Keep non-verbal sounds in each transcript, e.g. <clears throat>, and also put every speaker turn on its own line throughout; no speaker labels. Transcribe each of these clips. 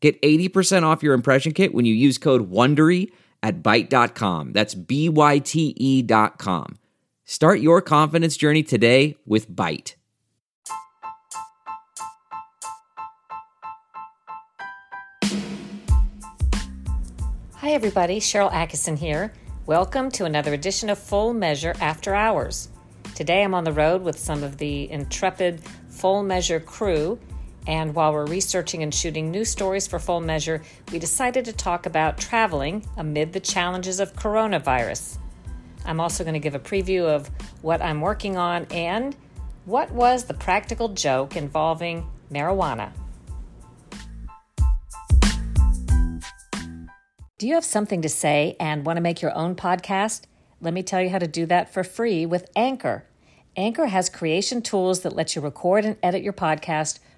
Get 80% off your impression kit when you use code WONDERY at Byte.com. That's B-Y-T-E dot com. Start your confidence journey today with Byte.
Hi, everybody. Sharyl Attkisson here. Welcome to another edition of Full Measure After Hours. Today I'm on the road with some of the intrepid Full Measure crew, and while we're researching and shooting new stories for Full Measure, we decided to talk about traveling amid the challenges of coronavirus. I'm also going to give a preview of what I'm working on and what was the practical joke involving marijuana. Do you have something to say and want to make your own podcast? Let me tell you how to do that for free with Anchor. Anchor has creation tools that let you record and edit your podcast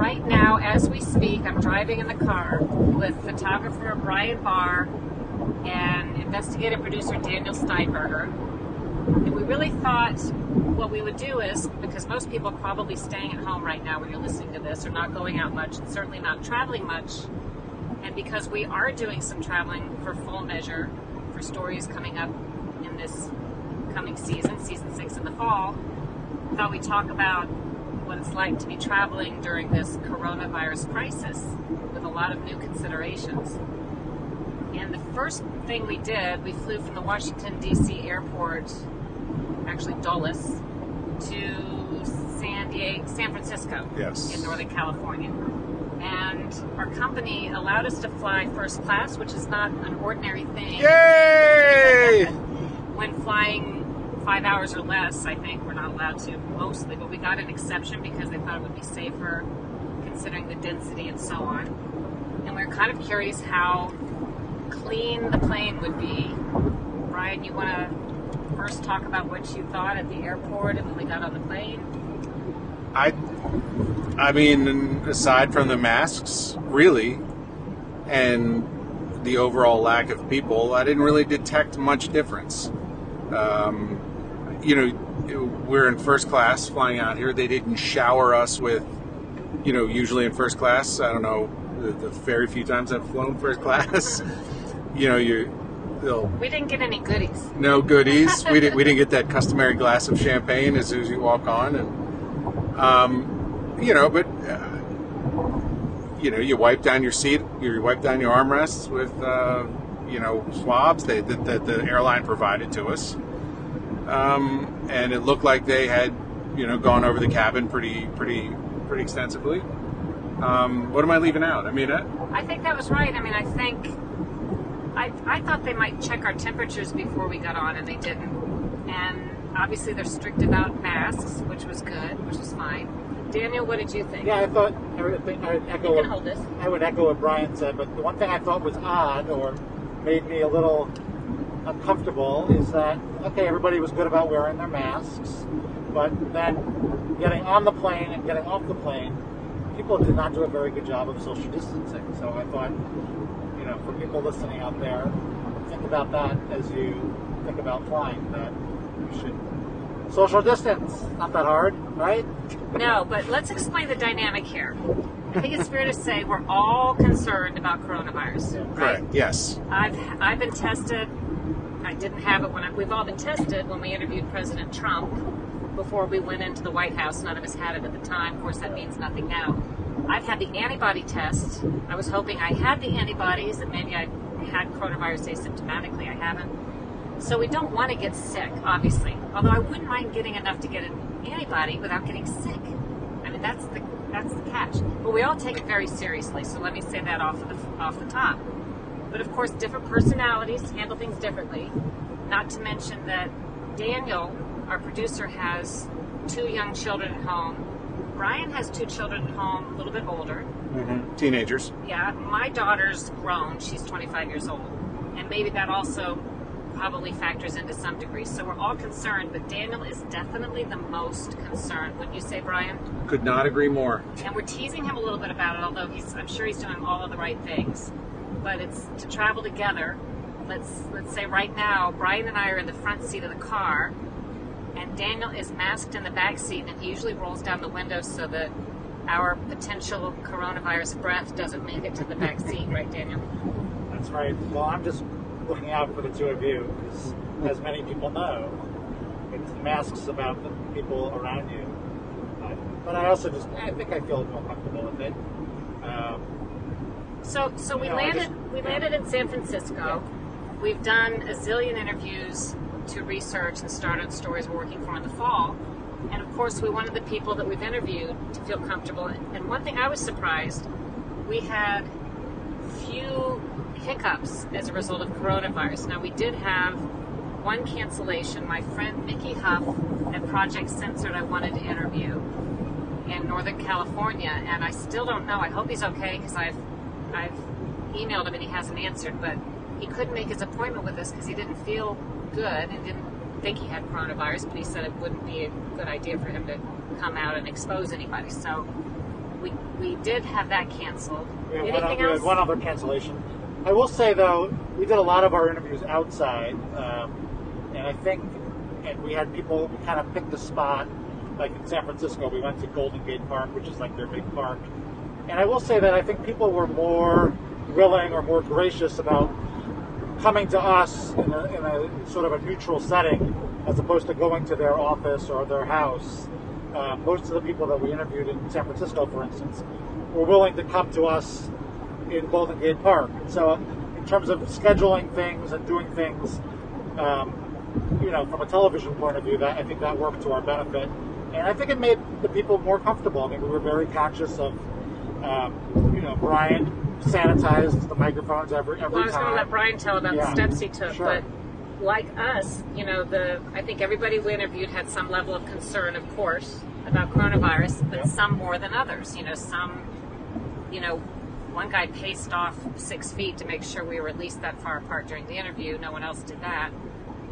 Right now, as we speak, I'm driving in the car with photographer Bryan Barr and investigative producer Daniel Steinberger. And we really thought what we would do is because most people are probably staying at home right now when you're listening to this, or not going out much, and certainly not traveling much. And because we are doing some traveling for full measure for stories coming up in this coming season, season six in the fall, thought we'd talk about what it's like to be traveling during this coronavirus crisis with a lot of new considerations. And the first thing we did, we flew from the Washington, D.C. airport, actually Dulles, to San Diego, San Francisco
Yes.
in Northern California. And our company allowed us to fly first class, which is not an ordinary thing.
Yay! <laughs>
When flying five hours or less, I think allowed to mostly, but we got an exception because they thought it would be safer considering the density and so on. And we are kind of curious how clean the plane would be. Bryan, you want to first talk about what you thought at the airport and when we got on the plane?
I, I mean, aside from the masks, really, and the overall lack of people, I didn't really detect much difference. Um, you know, we're in first class flying out here. They didn't shower us with, you know, usually in first class. I don't know the, the very few times I've flown first class. <laughs> you know, you they'll
We didn't get any goodies.
no goodies. we didn't we didn't <laughs> get that customary glass of champagne as soon as you walk on, and um, you know, but uh, you know, you wipe down your seat, you wipe down your armrests with uh, you know swabs they, that, that the airline provided to us, um, and it looked like they had you know gone over the cabin pretty pretty pretty extensively. Um, what am I leaving out? I mean, I,
I think that was right. I mean, I think I, I thought they might check our temperatures before we got on, and they didn't. And obviously, they're strict about masks, which was good, which was fine. Daniel, what did you think?
Yeah, I thought I would, think, I would echo.
You can hold this.
I would echo what Bryan said, but the one thing I thought was odd or made me a little uncomfortable is that okay, everybody was good about wearing their masks, but then getting on the plane and getting off the plane, people did not do a very good job of social distancing. So I thought, you know, for people listening out there, think about that as you think about flying. That you should social distance. Not that hard, right?
No, but let's explain the dynamic here. I think it's fair to say we're all concerned about coronavirus. Right?
correct. Yes.
I've I've been tested. Didn't have it when I, we've all been tested when we interviewed President Trump before we went into the White House. None of us had it at the time. Of course, that means nothing now. I've had the antibody test. I was hoping I had the antibodies and maybe I had coronavirus asymptomatically. I haven't. So we don't want to get sick, obviously. Although I wouldn't mind getting enough to get an antibody without getting sick. I mean, that's the that's the catch. But we all take it very seriously. So let me say that off the off the top. But of course, different personalities handle things differently. Not to mention that Daniel, our producer, has two young children at home. Bryan has two children at home, a little bit older.
Mm-hmm. Teenagers.
Yeah, my daughter's grown. She's 25 years old. And maybe that also probably factors into some degree. So we're all concerned, but Daniel is definitely the most concerned. Wouldn't you say, Bryan?
Could not agree more.
And we're teasing him a little bit about it, although he's I'm sure he's doing all of the right things. But it's to travel together. Let's let's say right now, Bryan and I are in the front seat of the car, and Daniel is masked in the back seat, and he usually rolls down the window so that our potential coronavirus breath doesn't make it to the back seat, right, Daniel?
That's right. Well, I'm just looking out for the two of you, because as many people know, it's masks about the people around you. But I also just, I think I feel more comfortable with it. Um,
So, so we landed.
just-
we landed in San Francisco. We've done a zillion interviews to research and start on stories we're working for in the fall. And of course, we wanted the people that we've interviewed to feel comfortable. And one thing I was surprised, we had few hiccups as a result of coronavirus. Now, we did have one cancellation. My friend Mickey Huff at Project Censored, I wanted to interview in Northern California, and I still don't know. I hope he's okay because I've I've emailed him and he hasn't answered, but he couldn't make his appointment with us because he didn't feel good and didn't think he had coronavirus, but he said it wouldn't be a good idea for him to come out and expose anybody. So we we did have that canceled.
we had one, we had one other cancellation. I will say, though, we did a lot of our interviews outside, um, and I think, and we had people we kind of picked a spot, like in San Francisco, we went to Golden Gate Park, which is like their big park. And I will say that I think people were more willing or more gracious about coming to us in a, in a sort of a neutral setting as opposed to going to their office or their house. Uh, most of the people that we interviewed in San Francisco, for instance, were willing to come to us in Golden Gate Park. So, in terms of scheduling things and doing things, um, you know, from a television point of view, that I think that worked to our benefit, and I think it made the people more comfortable. I mean, we were very conscious of, um, you know, Bryan sanitized the microphones every every
Well, I was going to let Bryan tell about the steps he took,
Sure.
but like us, you know, the I think everybody we interviewed had some level of concern, of course, about coronavirus, but some more than others. You know, some, you know, one guy paced off six feet to make sure we were at least that far apart during the interview. No one else did that.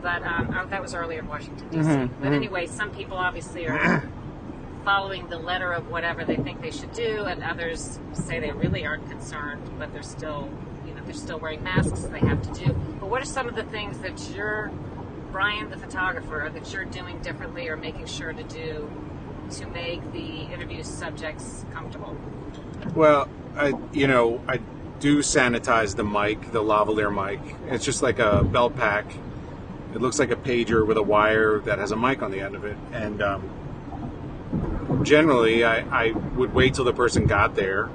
But um, oh, that was earlier in Washington D.C.
Mm-hmm,
but anyway, some people obviously are <clears throat> following the letter of whatever they think they should do, and others say they really aren't concerned, but they're still, you know, they're still wearing masks. They have to do. But what are some of the things that you're, Bryan, the photographer, that you're doing differently or making sure to do to make the interview subjects comfortable?
Well, I you know I do sanitize the mic, the lavalier mic. It's just like a belt pack. It looks like a pager with a wire that has a mic on the end of it. And um, generally, I, I would wait till the person got there,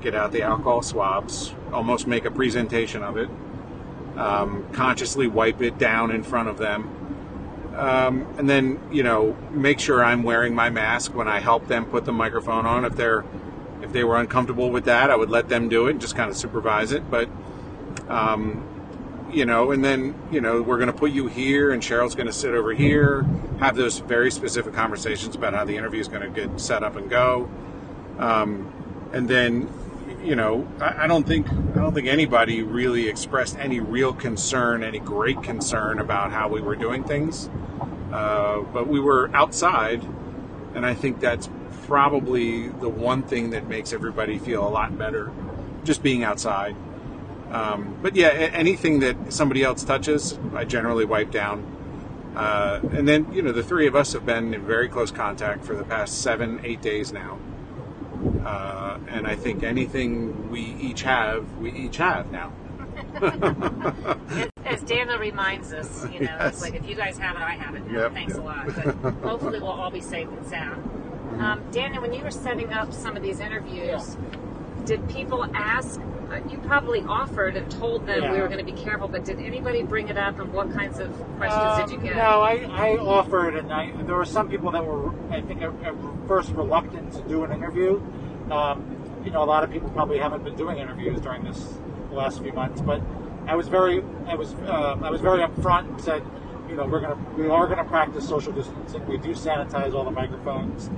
get out the alcohol swabs, almost make a presentation of it, um, consciously wipe it down in front of them. Um, and then, you know, make sure I'm wearing my mask when I help them put the microphone on. If they're if they were uncomfortable with that, I would let them do it and just kind of supervise it. But, um, you know, and then, you know, we're going to put you here and Sharyl's going to sit over here, have those very specific conversations about how the interview is going to get set up and go. Um, and then, you know, I, I don't think I don't think anybody really expressed any real concern, any great concern about how we were doing things. Uh, but we were outside, and I think that's probably the one thing that makes everybody feel a lot better, just being outside. Um, but yeah, anything that somebody else touches, I generally wipe down. Uh, and then, you know, the three of us have been in very close contact for the past seven, eight days now. Uh, and I think anything we each have, we each have now. <laughs>
As, as Daniel reminds us, you know,
Yes.
it's like if you guys have it, I have it.
Yep.
Thanks a lot. <laughs> But hopefully, we'll all be safe and sound. Um, Daniel, when you were setting up some of these interviews, did people ask? uh, You probably offered and told them we were going to be careful, but did anybody bring it up, and what kinds of questions did you
Um,
get?
No, I, I offered, and I, there were some people that were, I think, at, at first reluctant to do an interview. Um, you know, a lot of people probably haven't been doing interviews during this last few months, but I was very, I was, um, I was very upfront and said, you know, we're gonna, we are gonna practice social distancing. We do sanitize all the microphones.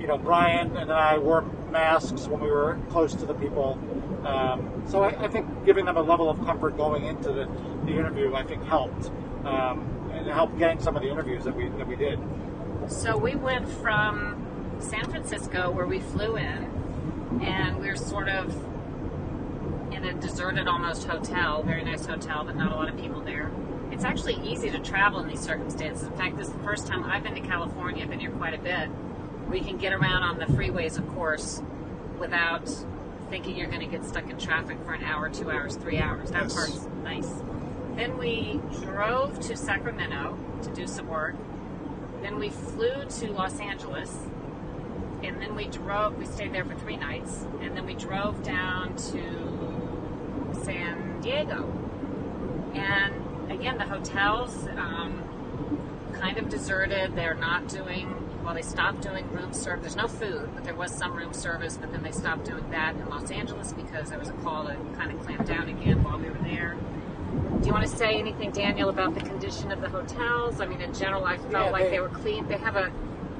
You know, Bryan and I wore masks when we were close to the people. Um, so I, I think giving them a level of comfort going into the, the interview, I think helped. Um, and helped getting some of the interviews that we that we did.
So we went from San Francisco, where we flew in, and we are sort of in a deserted almost hotel, very nice hotel, but not a lot of people there. It's actually easy to travel in these circumstances. In fact, this is the first time I've been to California. I've been here quite a bit. We can get around on the freeways, of course, without thinking you're going to get stuck in traffic for an hour, two hours, three hours. That
Yes.
part's nice. Then we drove to Sacramento to do some work. Then we flew to Los Angeles. And then we drove, we stayed there for three nights. And then we drove down to San Diego. And again, the hotels, um, kind of deserted. They're not doing, well, they stopped doing room service. There's no food, but there was some room service, but then they stopped doing that in Los Angeles because there was a call to kind of clamp down again while we were there. Do you want to say anything, Daniel, about the condition of the hotels? I mean, in general, I felt
Yeah,
like
they-
they were clean. They have a,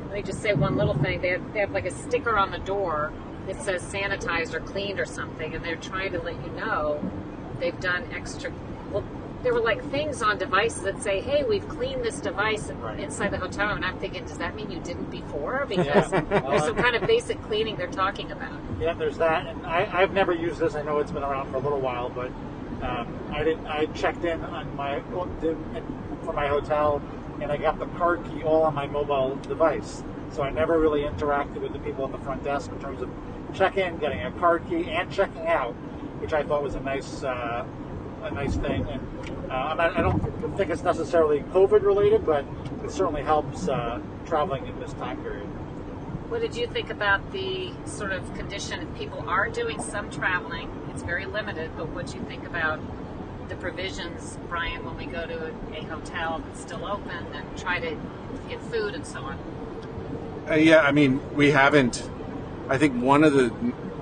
let me just say one little thing. They have, they have like a sticker on the door that says sanitized or cleaned or something, and they're trying to let you know they've done extra. There were like things on devices that say, "Hey, we've cleaned this device
Right.
inside the hotel," and I'm thinking, does that mean you didn't before? Because <laughs>
Yeah.
there's some kind of basic cleaning they're talking about.
Yeah, there's that, and I, I've never used this. I know it's been around for a little while, but um, I didn't. I checked in on my for my hotel, and I got the card key all on my mobile device. So I never really interacted with the people at the front desk in terms of check-in, getting a card key, and checking out, which I thought was a nice, uh, a nice thing. And uh, I'm not- I don't think it's necessarily COVID related, but it certainly helps uh, traveling in this time period.
What did you think about the sort of condition? If people are doing some traveling. It's very limited, but what do you think about the provisions, Bryan, when we go to a, a hotel that's still open and try to get food and so on?
Uh, yeah, I mean, we haven't. I think one of the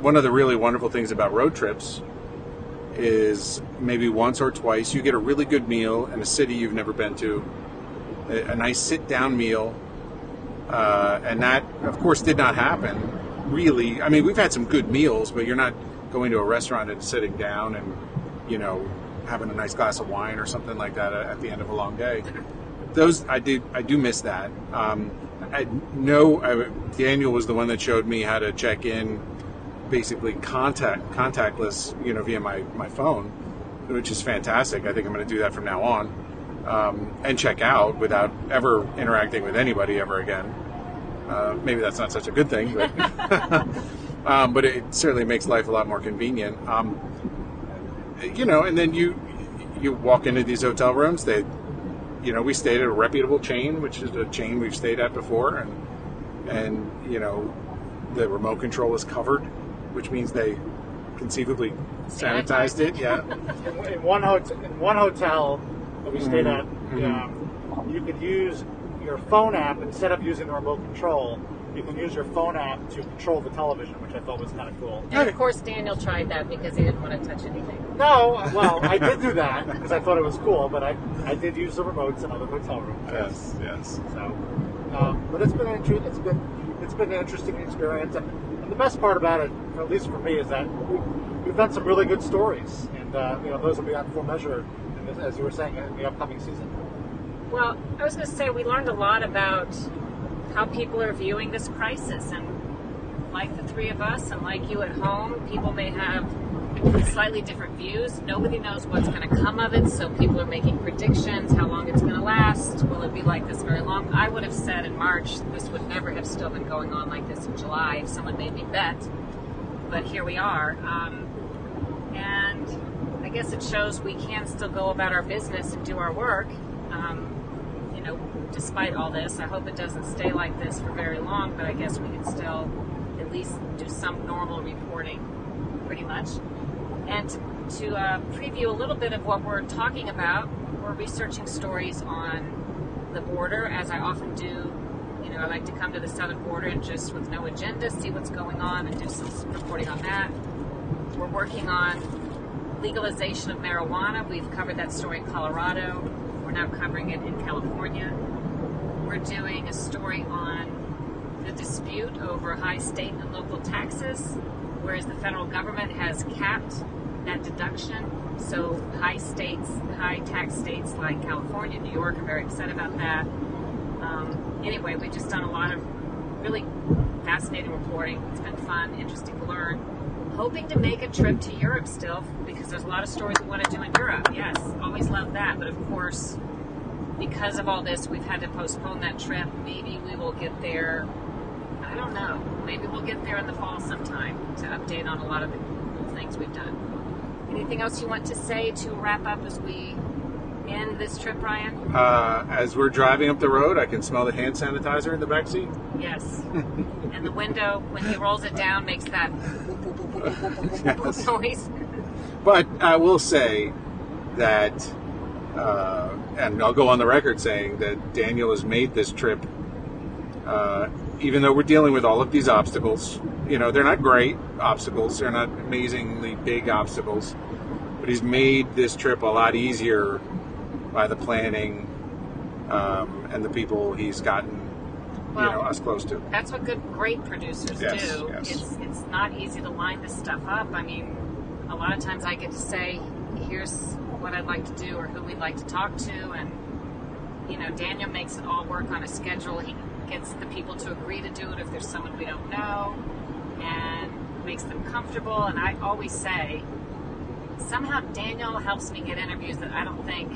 one of the really wonderful things about road trips is maybe once or twice you get a really good meal in a city you've never been to, a, nice sit down meal, uh, and that, of course, did not happen. Really, I mean, we've had some good meals, but you're not going to a restaurant and sitting down and you know having a nice glass of wine or something like that at the end of a long day those I did I do miss that. Um, I know I, Daniel was the one that showed me how to check in, basically contact contactless, you know, via my my phone, which is fantastic. I think I'm going to do that from now on, um, and check out without ever interacting with anybody ever again. Uh, maybe that's not such a good thing, but <laughs> um, but it certainly makes life a lot more convenient. Um, you know, and then you you walk into these hotel rooms. They you know, we stayed at a reputable chain, which is a chain we've stayed at before, and and you know, the remote control is covered, which means they conceivably sanitized it. Yeah,
in, <laughs> in one hotel, in one hotel that we stayed at,
Mhm.
um, you could use your phone app instead of using the remote control. You can use your phone app to control the television, which I thought was kind of cool.
And of course, Daniel tried that because he didn't want to touch anything.
No, well, I did do that because I thought it was cool, but I, I did use the remotes in other hotel rooms.
yes, yes.
So, um, but it's been an it's been it's been an interesting experience, and, and the best part about it, at least for me, is that we, we've done some really good stories, and uh, you know those will be on full measure, as you were saying, in the upcoming season.
Well, I was going to say we learned a lot about how people are viewing this crisis, and like the three of us, and like you at home, people may have slightly different views. Nobody knows what's going to come of it, so people are making predictions how long it's going to last. Will it be like this very long? I would have said in March this would never have still been going on like this in July if someone made me bet. But here we are. Um, and I guess it shows we can still go about our business and do our work. Um, you know, despite all this, I hope it doesn't stay like this for very long, but I guess we can still at least do some normal reporting. pretty much. And to, to uh, preview a little bit of what we're talking about, we're researching stories on the border, as I often do. You know, I like to come to the southern border and just with no agenda, see what's going on and do some reporting on that. We're working on legalization of marijuana. We've covered that story in Colorado. We're now covering it in California. We're doing a story on the dispute over high state and local taxes, whereas the federal government has capped that deduction. So high states, high tax states like California, New York are very upset about that. Um, anyway, we've just done a lot of really fascinating reporting. It's been fun, interesting to learn. Hoping to make a trip to Europe still because there's a lot of stories we want to do in Europe. Yes, always love that. But of course, because of all this, we've had to postpone that trip. Maybe we will get there. I don't know. Maybe we'll get there in the fall sometime to update on a lot of the cool things we've done. Anything else you want to say to wrap up as we end this trip, Ryan?
Uh, as we're driving up the road, I can smell the hand sanitizer in the back seat.
Yes. <laughs> and the window, when he rolls it down, makes that
Yes. <laughs>
noise.
But I will say that, uh, and I'll go on the record saying that Daniel has made this trip, uh, even though we're dealing with all of these obstacles. You know, they're not great obstacles, they're not amazingly big obstacles, but he's made this trip a lot easier by the planning um, and the people he's gotten, you know, us close to.
That's what good, great producers
Yes,
do.
yes.
It's it's not easy to line this stuff up. I mean, a lot of times I get to say, "Here's what I'd like to do," or who we'd like to talk to, and you know, Daniel makes it all work on a schedule. He gets the people to agree to do it if there's someone we don't know, and makes them comfortable. And I always say, somehow Daniel helps me get interviews that I don't think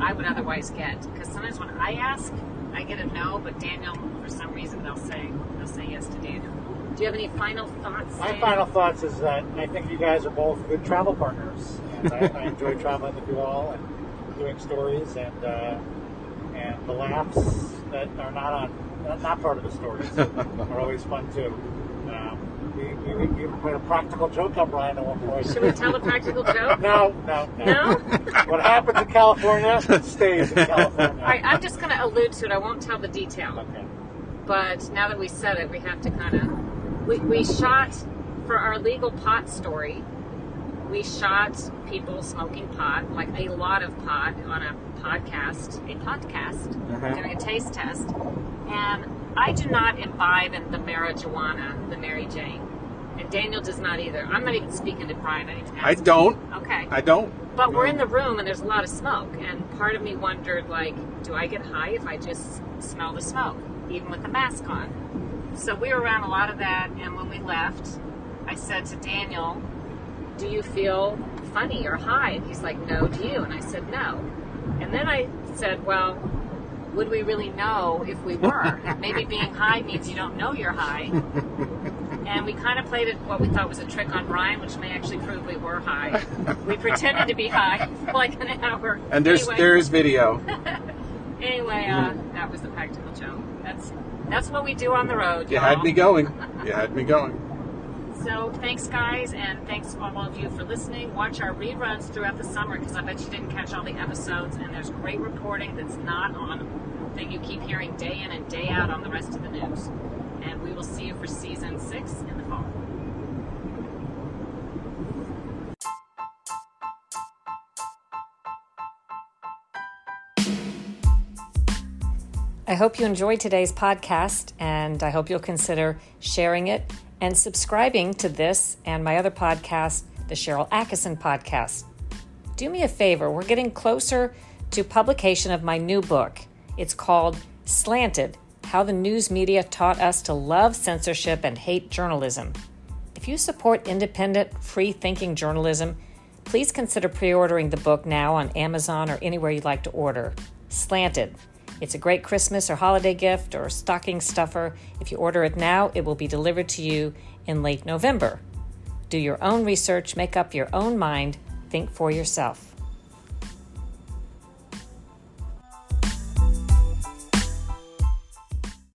I would otherwise get. Because sometimes when I ask, I get a no, but Daniel, for some reason, they'll say they'll say yes to Daniel. Do you have any final thoughts?
My final thoughts is that I think you guys are both good travel partners, and I, I enjoy traveling with you all and doing stories and uh, and the laughs that are not on not, not part of the story. stories <laughs> are always fun too. Um, we, we, we even played a practical joke on Bryan at one point.
Should we tell a practical <laughs> joke?
No, no, no.
No?
what happens in California stays in California.
All right, I'm just going to allude to it. I won't tell the detail.
Okay.
but now that we said it, we have to kind of. We, we shot for our legal pot story. We shot people smoking pot, like a lot of pot, on a podcast, a podcast,
Uh-huh.
doing a taste test. And I do not imbibe in the marijuana, the Mary Jane. And Daniel does not either. I'm not even speaking to Bryan. I need to ask
I don't.
Okay.
I don't.
But we're in the room and there's a lot of smoke, and part of me wondered, like, do I get high if I just smell the smoke, even with the mask on? So we were around a lot of that, and when we left, I said to Daniel, "Do you feel funny or high?" And he's like, "No." Do you? And I said, "No." And then I said, "Well, would we really know if we were? <laughs> Maybe being high means you don't know you're high." And we kind of played it what we thought was a trick on Bryan, which may actually prove we were high. We <laughs> pretended to be high for like an hour.
And there's
anyway,
there is video. <laughs>
anyway, uh, that was the practical joke. That's that's what we do on the road.
You
y'all.
had me going. You had me going.
So thanks, guys, and thanks all of you for listening. Watch our reruns throughout the summer because I bet you didn't catch all the episodes, and there's great reporting that's not on that you keep hearing day in and day out on the rest of the news. And we will see you for season six in the fall. I hope you enjoyed today's podcast, and I hope you'll consider sharing it and subscribing to this and my other podcast, the Sharyl Attkisson Podcast. Do me a favor, we're getting closer to publication of my new book. It's called Slanted How the News Media Taught Us to Love Censorship and Hate Journalism. If you support independent, free thinking journalism, please consider pre ordering the book now on Amazon or anywhere you'd like to order. Slanted. It's a great Christmas or holiday gift or stocking stuffer. If you order it now, it will be delivered to you in late November. Do your own research, make up your own mind, think for yourself.